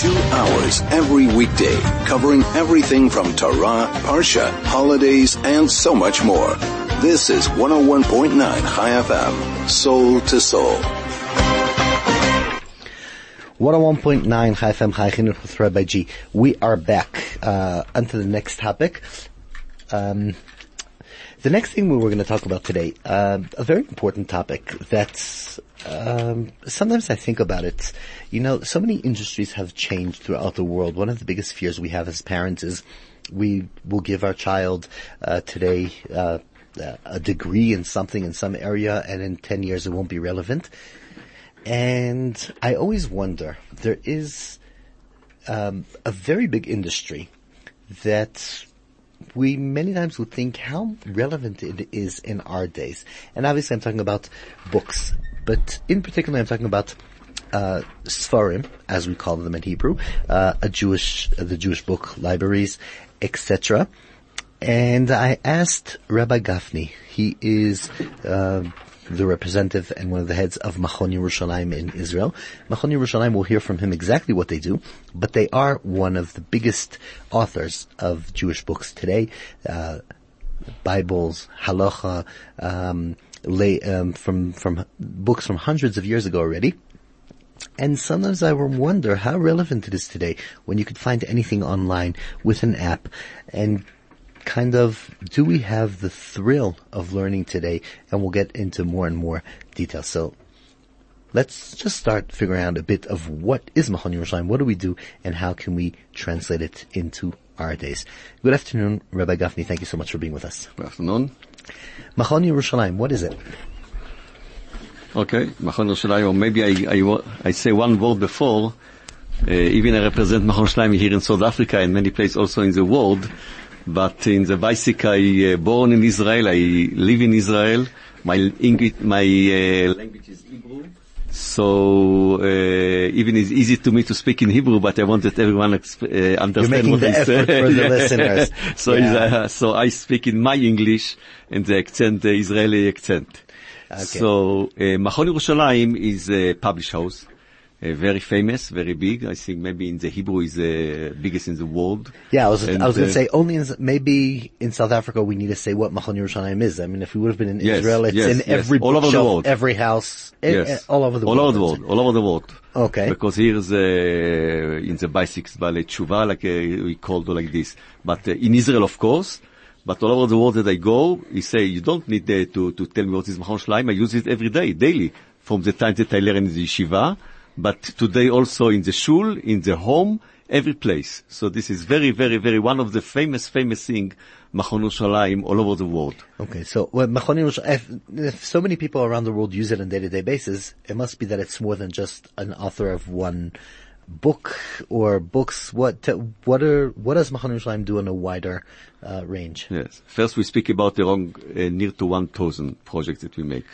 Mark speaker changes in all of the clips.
Speaker 1: Two hours every weekday, covering everything from Torah, Parsha, holidays, and so much more. This is 101.9 Chai FM, soul to soul.
Speaker 2: 101.9 Chai FM Chai Chinuch with Rabbi G. We are back uh, onto the next topic. Um, the next thing we were going to talk about today, uh, a very important topic that's um, sometimes I think about it. You know, so many industries have changed throughout the world. One of the biggest fears we have as parents is we will give our child uh, today uh, a degree in something in some area, and in ten years it won't be relevant. And I always wonder, there is um, a very big industry that we many times would think how relevant it is in our days. And obviously I'm talking about books, but in particular I'm talking about uh, Sfarim, as we call them in Hebrew, uh, a Jewish, uh, the Jewish book libraries, etc. And I asked Rabbi Gafni, he is, uh, the representative and one of the heads of Machon Yerushalayim in Israel. Machon Yerushalayim will hear from him exactly what they do, but they are one of the biggest authors of Jewish books today. Uh, Bibles, halacha, um, lay, um, from from books from hundreds of years ago already. And sometimes I wonder how relevant it is today when you could find anything online with an app and kind of do we have the thrill of learning today? And we'll get into more and more detail. So let's just start figuring out a bit of what is Machon Yerushalayim, what do we do, and how can we translate it into our days. Good afternoon, Rabbi Gafni. Thank you so much for being with us.
Speaker 3: Good afternoon.
Speaker 2: Machon Yerushalayim, what is it?
Speaker 3: Okay, Machon Yerushalayim, or maybe I, I, I say one word before, uh, even I represent Machon Yerushalayim here in South Africa and many places also in the world, but in the basic I uh, born in Israel, I live in Israel, my English, my uh, language is Hebrew, so uh, even it's easy to me to speak in Hebrew, but I want that everyone exp- uh, understand
Speaker 2: making
Speaker 3: what
Speaker 2: the
Speaker 3: I say.
Speaker 2: for the listeners.
Speaker 3: so,
Speaker 2: Yeah.
Speaker 3: uh, so I speak in my English and the accent, the Israeli accent.
Speaker 2: Okay.
Speaker 3: So uh, Machon Yerushalayim is a publish house, uh, very famous, very big. I think maybe in the Hebrew is the biggest in the world.
Speaker 2: Yeah, I was,
Speaker 3: And,
Speaker 2: I was going
Speaker 3: uh,
Speaker 2: to say only in, maybe in South Africa we need to say what Machon Yerushalayim is. I mean, if we would have been in
Speaker 3: Yes,
Speaker 2: Israel, it's
Speaker 3: yes,
Speaker 2: in
Speaker 3: yes.
Speaker 2: every
Speaker 3: All over the world.
Speaker 2: every house,
Speaker 3: Yes.
Speaker 2: all over the
Speaker 3: all
Speaker 2: world.
Speaker 3: over the world, all over the world.
Speaker 2: Okay.
Speaker 3: Because here is uh, in the basics baalei teshuva, like uh, we call it like this. But uh, in Israel, of course. But all over the world that I go, he say you don't need uh, to to tell me what is Machon Shleim. I use it every day, daily, from the time that I learn in the yeshiva. But today also in the shul, in the home, every place. So this is very, very, very one of the famous, famous thing, Machon Yerushalayim all over the world.
Speaker 2: Okay, so well, Machon Yerushalayim, if, so many people around the world use it on a day-to-day basis, it must be that it's more than just an author of one book or books. What what are what does Machon Yerushalayim do in a wider uh, range?
Speaker 3: Yes. First, we speak about the wrong, uh, near to 1,000 projects that we make.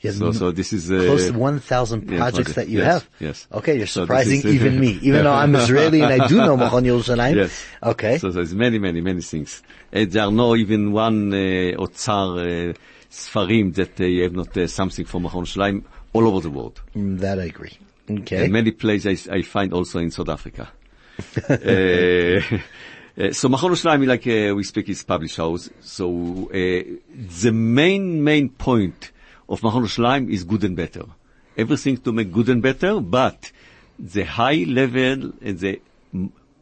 Speaker 2: Yes,
Speaker 3: so, so this is, uh,
Speaker 2: Close to 1,000
Speaker 3: yeah,
Speaker 2: projects
Speaker 3: project.
Speaker 2: that you
Speaker 3: Yes,
Speaker 2: have.
Speaker 3: yes.
Speaker 2: Okay, you're
Speaker 3: So
Speaker 2: surprising
Speaker 3: is, uh,
Speaker 2: even me, even though I'm Israeli and I do know Machon Yerushalayim.
Speaker 3: Yes.
Speaker 2: Okay.
Speaker 3: So there's many, many, many things. And there are no even one, uh, Otzar, uh, Sfarim that uh, you have not uh, something from Machon Shleim all over the world.
Speaker 2: Mm, that I agree. Okay.
Speaker 3: And many places I, I find also in South Africa. uh, so Machon Shleim, like uh, we speak, is published house. So uh, the main, main point of Machon Shleim is good and better. Everything to make good and better, but the high level and the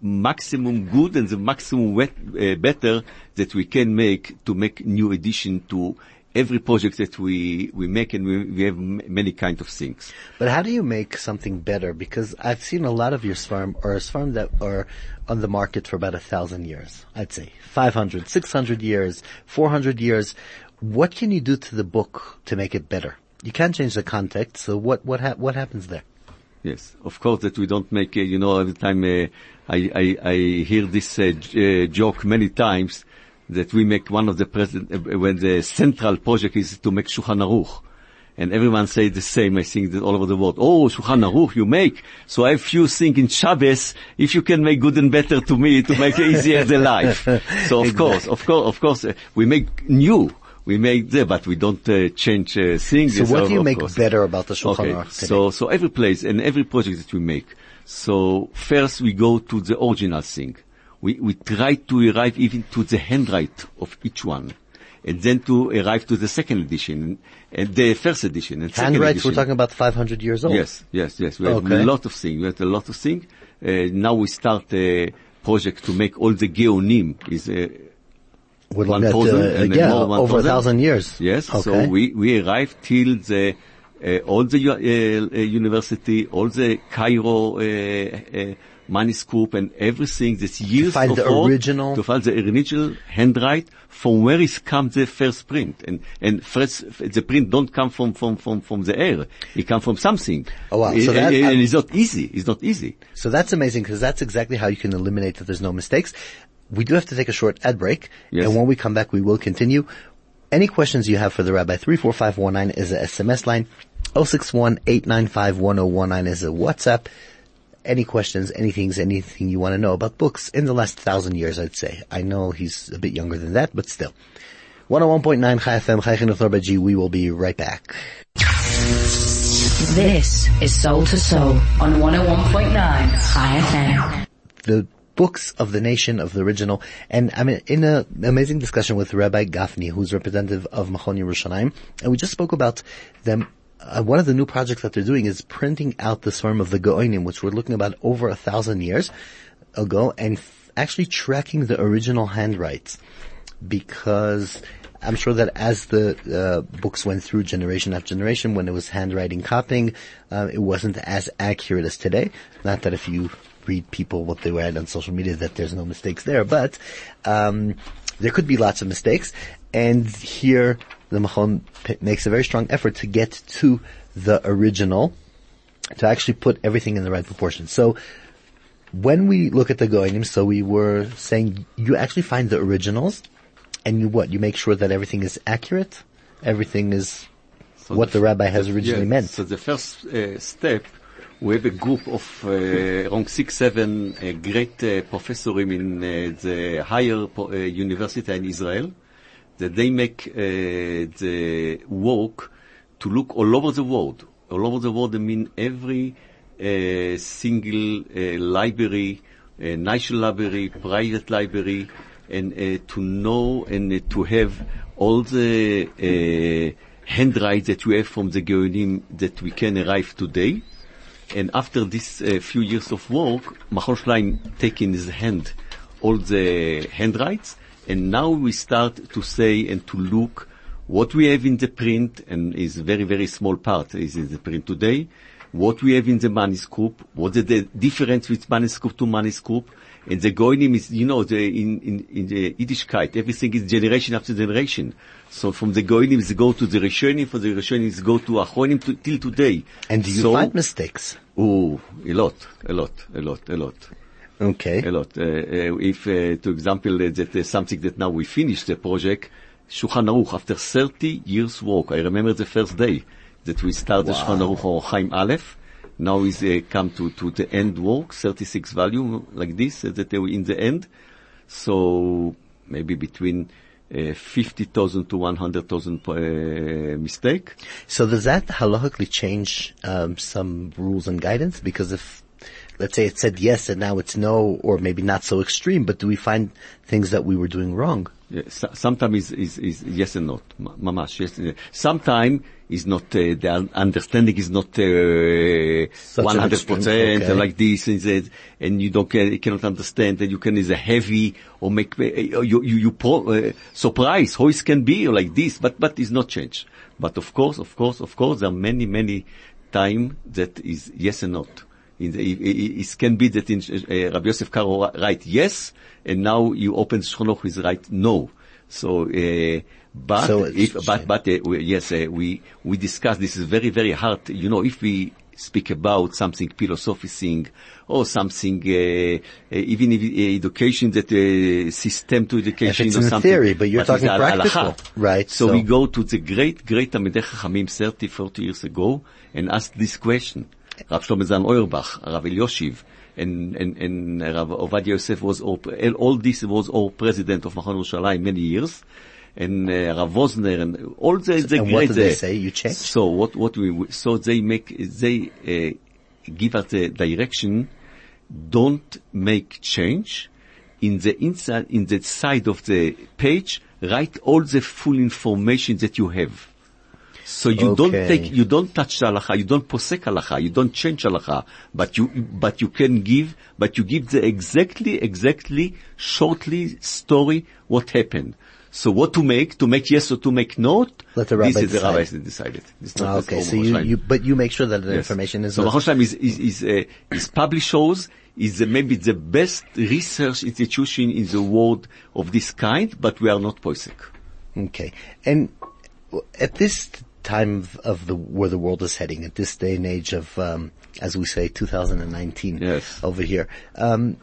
Speaker 3: maximum good and the maximum wet, uh, better that we can make to make new addition to every project that we, we make and we, we have m- many kind of things.
Speaker 2: But how do you make something better? Because I've seen a lot of your Sfarim or Sfarim that are on the market for about a thousand years. I'd say 500, 600 years, 400 years. What can you do to the book to make it better? You can't change the context. So what, what, ha- what happens there?
Speaker 3: Yes, of course that we don't make, uh, you know, every time uh, I, I, I hear this uh, j- uh, joke many times that we make one of the present, uh, when the central project is to make Shulchan Aruch. And everyone say the same, I think, that all over the world. Oh, Shulchan Aruch, you make. So I have few things in Shabbos, if you can make good and better to me, to make easier the life. So of course, of course, of course, uh, we make new. We make there, but we don't uh, change uh, things.
Speaker 2: So what do you make
Speaker 3: course.
Speaker 2: better about the Shulchan
Speaker 3: Okay,
Speaker 2: Aruch today?
Speaker 3: so so every place and every project that we make. So first we go to the original thing. We we try to arrive even to the handwrite of each one, and then to arrive to the second edition and the first edition and second
Speaker 2: Handwrites,
Speaker 3: edition.
Speaker 2: we're talking about 500 years old.
Speaker 3: Yes, yes, yes. We have
Speaker 2: Okay.
Speaker 3: a lot of things. We have a lot of things. Uh, now we start a project to make all the geonim is
Speaker 2: We're
Speaker 3: one
Speaker 2: looking at,
Speaker 3: thousand
Speaker 2: uh,
Speaker 3: and
Speaker 2: yeah, over a
Speaker 3: thousand.
Speaker 2: years.
Speaker 3: Yes.
Speaker 2: Okay.
Speaker 3: So we we arrived till the uh, all the uh, uh, university, all the Cairo uh, uh, manuscript and everything. This years
Speaker 2: to
Speaker 3: find
Speaker 2: the original-
Speaker 3: to find the original handwrite from where is come the first print and and first the print don't come from from from from the air. It come from something.
Speaker 2: Oh, wow. So
Speaker 3: And-
Speaker 2: that-
Speaker 3: and,
Speaker 2: I'm-
Speaker 3: it's not easy. It's not easy.
Speaker 2: So that's amazing because that's exactly how you can eliminate that there's no mistakes. We do have to take a short ad break.
Speaker 3: Yes.
Speaker 2: And when we come back, we will continue. Any questions you have for the Rabbi, 34519 is a SMS line. 061-895-1019 is a WhatsApp. Any questions, anything, anything you want to know about books in the last thousand years, I'd say. I know he's a bit younger than that, but still. 101.9 Chai FM, Chai Chinuch G. We will be right back.
Speaker 4: This is Soul to Soul on 101.9 Chai FM.
Speaker 2: the books of the nation of the original. And I'm in an amazing discussion with Rabbi Gafni, who's representative of Machon Yerushalayim, and we just spoke about them. Uh, one of the new projects that they're doing is printing out the Sfarim of the Geonim, which we're looking about over a thousand years ago, and f- actually tracking the original handwrites because I'm sure that as the uh, books went through generation after generation, when it was handwriting copying, uh, it wasn't as accurate as today. Not that if you read people what they write on social media that there's no mistakes there, but um, there could be lots of mistakes. And here, the Machon p- makes a very strong effort to get to the original, to actually put everything in the right proportion. So when we look at the Geonim, so we were saying you actually find the originals, and you what? You make sure that everything is accurate, everything is
Speaker 3: So
Speaker 2: what the rabbi has originally meant.
Speaker 3: So the first uh, step, we have a group of uh, around six, seven uh, great uh, professors in uh, the higher uh, university in Israel, that they make uh, the work to look all over the world. All over the world, I mean every single library, national library, private library, and to know and to have all the handwrites that we have from the Geonim that we can arrive today. And after this uh, few years of work, Machon Schlein take in his hand all the handwrites, and now we start to say and to look what we have in the print, and is very, very small part is in the print today, what we have in the manuscript, what is the difference with manuscript to manuscript, and the Geonim is, you know, the, in, in, in the Yiddishkeit, everything is generation after generation. So from the Geonim is go to the Rishonim, from the Rishonim is go to Achronim to, till today.
Speaker 2: and do you
Speaker 3: so,
Speaker 2: find mistakes?
Speaker 3: Oh, a lot, a lot, a lot, a lot,
Speaker 2: Okay.
Speaker 3: a lot. Uh, uh, if, uh, to example, uh, that uh, something that now we finished the project, Shulchan Aruch, after 30 years work, I remember the first day that we started Shulchan Aruch Orach Chaim Aleph, now is uh, come to, to the end work, 36 volume like this, uh, that they were in the end. So maybe between uh, 50,000 to 100,000 uh, mistake.
Speaker 2: So does that halachically change um, some rules and guidance? Because if, let's say it said yes and now it's no, or maybe not so extreme, but do we find things that we were doing wrong?
Speaker 3: Yeah, sometimes is, is, is yes and not. Ma- Mamash, yes. Sometimes is not, uh, the understanding is not, uh, 100%
Speaker 2: extreme, okay.
Speaker 3: like this, and, that, and you don't, you cannot understand, that you can is a heavy, or make, uh, you, you, you pro, uh, surprise how it can be, like this, but, but it's not change. But of course, of course, of course, there are many, many time that is yes and not. In the, it, can be that in uh, Rabbi Yosef Karo write yes, and now you open Shulchan Aruch is write no. So, uh, but
Speaker 2: So
Speaker 3: if, but, but uh, we, yes, uh, we we discuss. This is very very hard. You know, if we speak about something philosophizing or something, uh, uh, even if uh, education that uh, system to education or
Speaker 2: in
Speaker 3: something.
Speaker 2: theory, but you're
Speaker 3: it's
Speaker 2: talking
Speaker 3: al-
Speaker 2: practical.
Speaker 3: halacha.
Speaker 2: Right,
Speaker 3: So,
Speaker 2: so-
Speaker 3: we go to the great great Talmidei Chachamim 30, 40 years ago and ask this question. Rav Shlomo Zalman Auerbach, Rav Elyashiv, and, and, and Rav Ovadia Yosef was all, all this was all president of Machon Yerushalayim many years. and uh, Rav Wosner and all the, the
Speaker 2: and what
Speaker 3: great.
Speaker 2: do they say? You change?
Speaker 3: So what what we so they make they uh, give us the direction. Don't make change in the inside in the side of the page. Write all the full information that you have. So you don't take, you don't touch the halacha, you don't posek halacha, you don't change halacha, but you, but you can give, but you give the exactly, exactly, shortly story what happened. So what to make, to make yes or to make no,
Speaker 2: Let the
Speaker 3: this is the
Speaker 2: decide.
Speaker 3: rabbi that decided. It's not
Speaker 2: okay, so you, you, but you make sure that the
Speaker 3: Yes.
Speaker 2: information is.
Speaker 3: So Machon is, is, is, uh, is published shows, is uh, maybe the best research institution in the world of this kind, but we are not posek.
Speaker 2: Okay. And at this time of, of the where the world is heading, at this day and age of, um, as we say, 2019
Speaker 3: Yes.
Speaker 2: over here, um,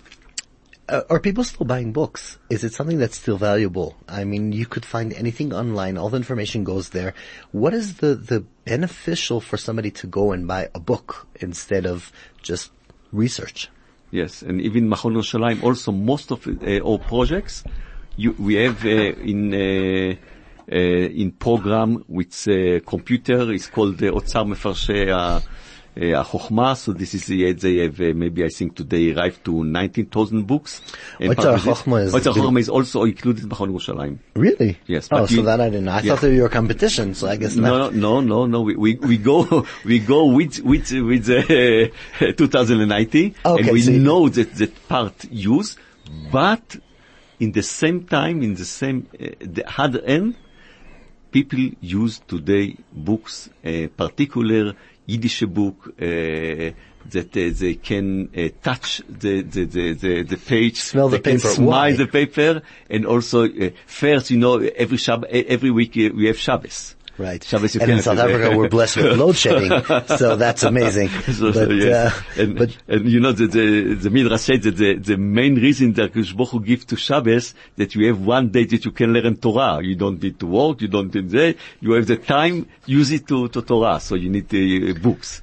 Speaker 2: uh, are people still buying books? Is it something that's still valuable? I mean, you could find anything online. All the information goes there. What is the, the beneficial for somebody to go and buy a book instead of just research?
Speaker 3: Yes, and even Machon Yerushalayim, also most of uh, our projects, you, we have uh, in uh, in program with uh, computer. It's called uh, Otzar Mefarshei uh, uh, So this is the, they have uh, maybe I think today arrived to 19,000 books. And
Speaker 2: Otzar is-
Speaker 3: is also included in Machon Yerushalayim.
Speaker 2: Really?
Speaker 3: Yes,
Speaker 2: Oh, so
Speaker 3: you-
Speaker 2: that I didn't know. I
Speaker 3: Yeah.
Speaker 2: thought they were competition, so I guess not.
Speaker 3: No, no, no, no. We, we, we go, we go with, with, with, uh, 2090
Speaker 2: Okay,
Speaker 3: and we
Speaker 2: so
Speaker 3: know that that part use, but in the same time, in the same, uh, the other end, people use today books, uh, particular Yiddish book, uh, that uh, they can uh, touch the, the, the, the, the page,
Speaker 2: Smell the
Speaker 3: they can
Speaker 2: paper.
Speaker 3: smell
Speaker 2: Why?
Speaker 3: the paper, and also uh, first, you know, every Shab- every week uh, we have Shabbos.
Speaker 2: Right. And in South. Africa, we're blessed with load shedding, so that's amazing.
Speaker 3: So,
Speaker 2: but,
Speaker 3: yes.
Speaker 2: uh,
Speaker 3: and,
Speaker 2: but
Speaker 3: and you know, the, the, the Midrash said that the, the main reason that Baruch gives to Shabbos, that you have one day that you can learn Torah. You don't need to work, you don't need that. You have the time, use it to, to Torah. So you need uh, books.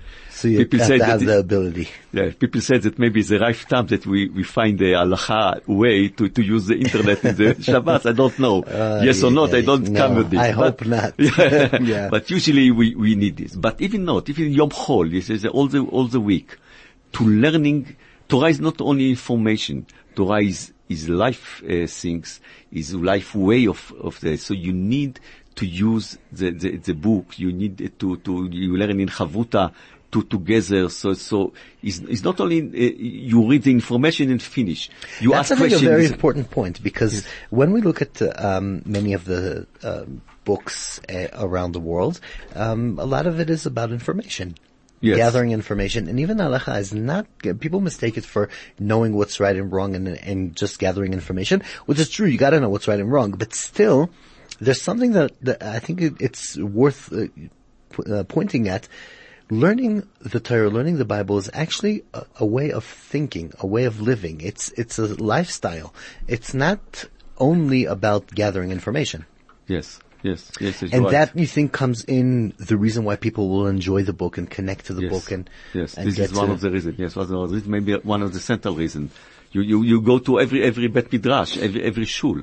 Speaker 2: Have
Speaker 3: say that
Speaker 2: the ability.
Speaker 3: yeah, people say that maybe it's the right time that we, we find the halacha way to, to use the internet in the Shabbat. I don't know.
Speaker 2: Uh,
Speaker 3: yes or not, I don't
Speaker 2: no,
Speaker 3: come with this.
Speaker 2: I
Speaker 3: But-
Speaker 2: hope not.
Speaker 3: Yeah.
Speaker 2: Yeah.
Speaker 3: But usually we, we need this. But even not, even Yom Chol, this is all the, all the week, to learning, Torah is not only information. Torah is, is life uh, things, is life way of, of the, so you need to use the, the, the book, you need to, to, you learn in Chavruta, to together. So, so it's, it's not only uh, you read the information and finish. You
Speaker 2: That's
Speaker 3: ask
Speaker 2: think a very important point because when we look at um, many of the um, books uh, around the world, um, a lot of it is about information.
Speaker 3: Yes.
Speaker 2: Gathering information, and even halacha is not. People mistake it for knowing what's right and wrong, and and just gathering information, which is true. You got to know what's right and wrong, but still, there's something that, that I think it, it's worth uh, p- uh, pointing at. Learning the Torah, learning the Bible is actually a, a way of thinking, a way of living. It's it's a lifestyle. It's not only about gathering information.
Speaker 3: Yes, yes, yes. it's
Speaker 2: And
Speaker 3: right.
Speaker 2: that you think comes in the reason why people will enjoy the book and connect to the
Speaker 3: yes.
Speaker 2: book and
Speaker 3: yes,
Speaker 2: and
Speaker 3: this is one of the reasons. Yes, one of the. Maybe one of the central reasons. You you you go to every every bet midrash, every every shul.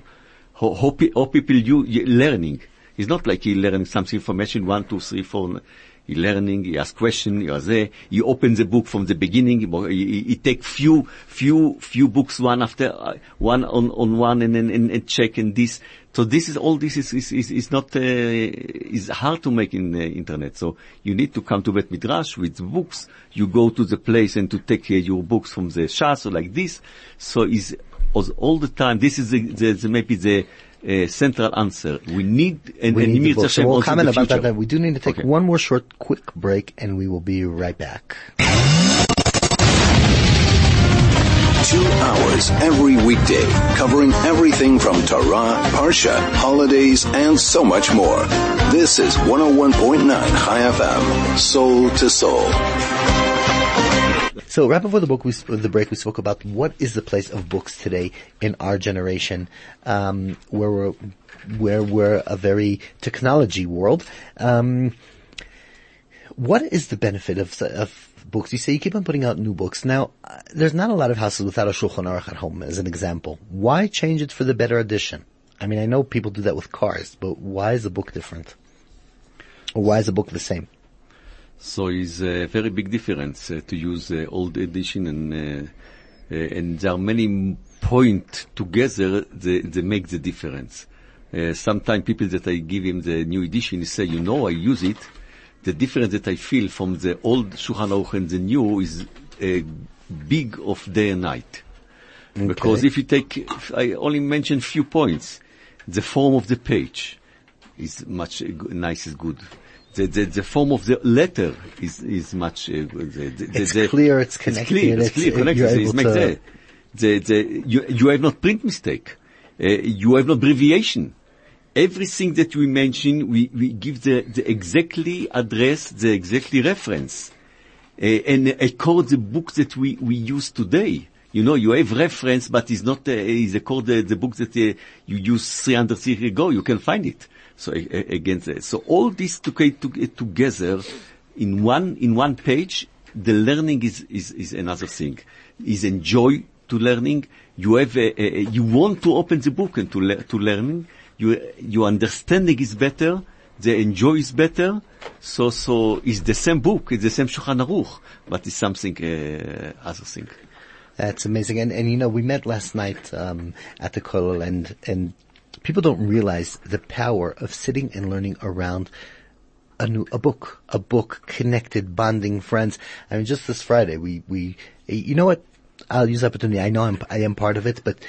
Speaker 3: How, how, how people you, you learning. It's not like he learning something information one two three four. He learning, he ask question, he was there, he open the book from the beginning, he, he take few, few, few books one after, uh, one on, on one and then, and, and check and this. So this is, all this is, is, is, is not, uh, is hard to make in the internet. So you need to come to Bet Midrash with books. You go to the place and to take uh, your books from the Shas or like this. So is all the time, this is the, the, the maybe the, uh, central answer. We need, and,
Speaker 2: we
Speaker 3: and
Speaker 2: need the So we'll comment
Speaker 3: the
Speaker 2: about that. we do need to take
Speaker 3: Okay.
Speaker 2: one more short, quick break, and we will be right back.
Speaker 1: Two hours every weekday, covering everything from Torah, Parsha, holidays, and so much more. This is 101.9 Chai FM, soul to soul.
Speaker 2: So right before the book, we, the break, we spoke about what is the place of books today in our generation, um, where we're where we're a very technology world. Um, what is the benefit of, of books? You say you keep on putting out new books. Now, uh, there's not a lot of houses without a Shulchan Aruch at home, as an example. Why change it for the better edition? I mean, I know people do that with cars, but why is a book different? Or why is a book the same?
Speaker 3: So it's a very big difference uh, to use uh, old edition and uh, uh, and there are many points together that, that make the difference. Uh, sometimes people that I give him the new edition he say, you know, I use it. The difference that I feel from the old Shulchan Aruch and the new is uh, big of day and night. Because if you take, if I only mention few points. The form of the page is much uh, nice is good. The, the, the form of the letter is, is much uh. The, the,
Speaker 2: It's
Speaker 3: the,
Speaker 2: clear, it's connected,
Speaker 3: clear, it's
Speaker 2: it's-
Speaker 3: clear, connected. It's
Speaker 2: able
Speaker 3: make the, the, you, you have not print mistake. Uh, you have no abbreviation. Everything that we mention, we, we give the, the exactly address, the exactly reference. Uh, and accord the book that we, we use today. You know, you have reference, but it's not, uh, is accord the, the book that uh, you used 300 years ago. You can find it. So uh, uh. So all this to, to, together in one, in one page, the learning is, is, is another thing. Is enjoy to learning. You have, you want to open the book and to, le- to learning. You, your understanding is better the enjoy is better. So, so it's the same book, it's the same Shulchan Aruch, but it's something uh, other thing.
Speaker 2: That's amazing. And, and you know, we met last night, um, at the Kollel and, and people don't realize the power of sitting and learning around a new, a book, a book connected, bonding friends. I mean, just this Friday, we, we, you know what? I'll use the opportunity. I know I'm, I am part of it, but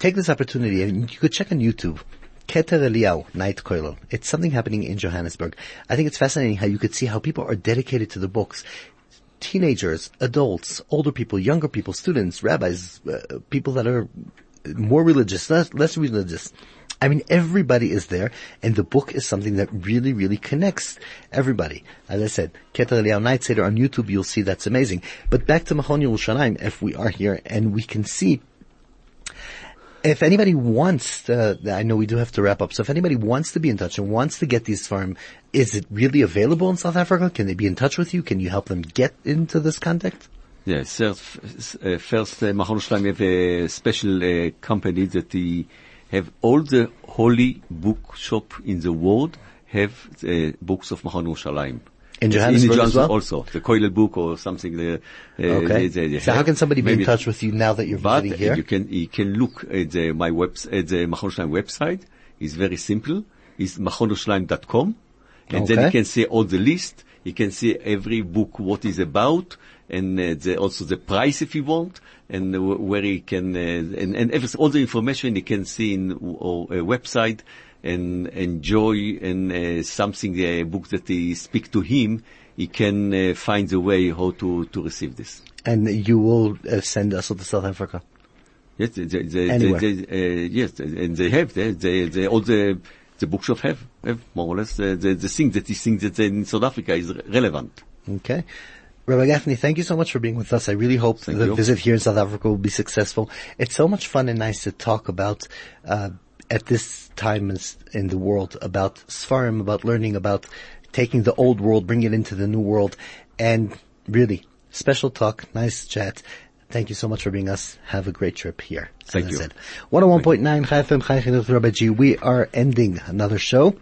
Speaker 2: take this opportunity and you could check on YouTube. Keter Eliyahu, Night Koilel. It's something happening in Johannesburg. I think it's fascinating how you could see how people are dedicated to the books teenagers, adults, older people, younger people, students, rabbis, uh, people that are more religious, less, less religious. I mean, everybody is there, and the book is something that really, really connects everybody. As I said, Keter Eliyahu Night Seder on YouTube, you'll see that's amazing. But back to Machon Yerushalayim, if we are here, and we can see if anybody wants to, I know we do have to wrap up, so if anybody wants to be in touch and wants to get these Sfarim, is it really available in South Africa? Can they be in touch with you? Can you help them get into this contact?
Speaker 3: Yes, first, uh, first uh, Shloim have a special uh, company that he have all the holy bookshop in the world have uh, books of Machon Yerushalayim.
Speaker 2: In Johannesburg as well?
Speaker 3: also, the Koilel book or something. Uh,
Speaker 2: Okay.
Speaker 3: they- they
Speaker 2: so how can somebody be in touch with you now that you're
Speaker 3: But
Speaker 2: visiting here?
Speaker 3: you can you can look at the, my web at the Machon website. It's very simple. It's machonoshleim.com, and then you can see all the list. You can see every book what is about, and uh, the, also the price if you want, and uh, where you can uh, and and all the information you can see in our uh, website. And enjoy and uh, something a book that he speak to him, he can uh, find a way how to to receive this.
Speaker 2: and you will uh, send us to South Africa.
Speaker 3: Yes, they, they, they,
Speaker 2: Anywhere.
Speaker 3: they, uh, yes, and they have, they, they, they, all the, the bookshop have, have more or less the, the, the thing that is thing that in South Africa is relevant.
Speaker 2: Okay. Rabbi Gafni, thank you so much for being with us. I really hope
Speaker 3: Thank
Speaker 2: the
Speaker 3: you.
Speaker 2: visit here in South Africa will be successful. It's so much fun and nice to talk about, uh, at this time in the world about Sfarim, about learning, about taking the old world, bringing it into the new world, and really, special talk, nice chat. Thank you so much for being us. Have a great trip here.
Speaker 3: Thank you.
Speaker 2: Said. 101.9 Chai FM, Rabbi G. We are ending another show.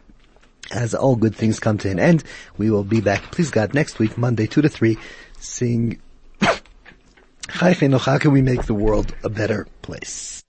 Speaker 2: As all good things come to an end, we will be back, please God, next week, Monday, 2 to 3, seeing Chai how can we make the world a better place?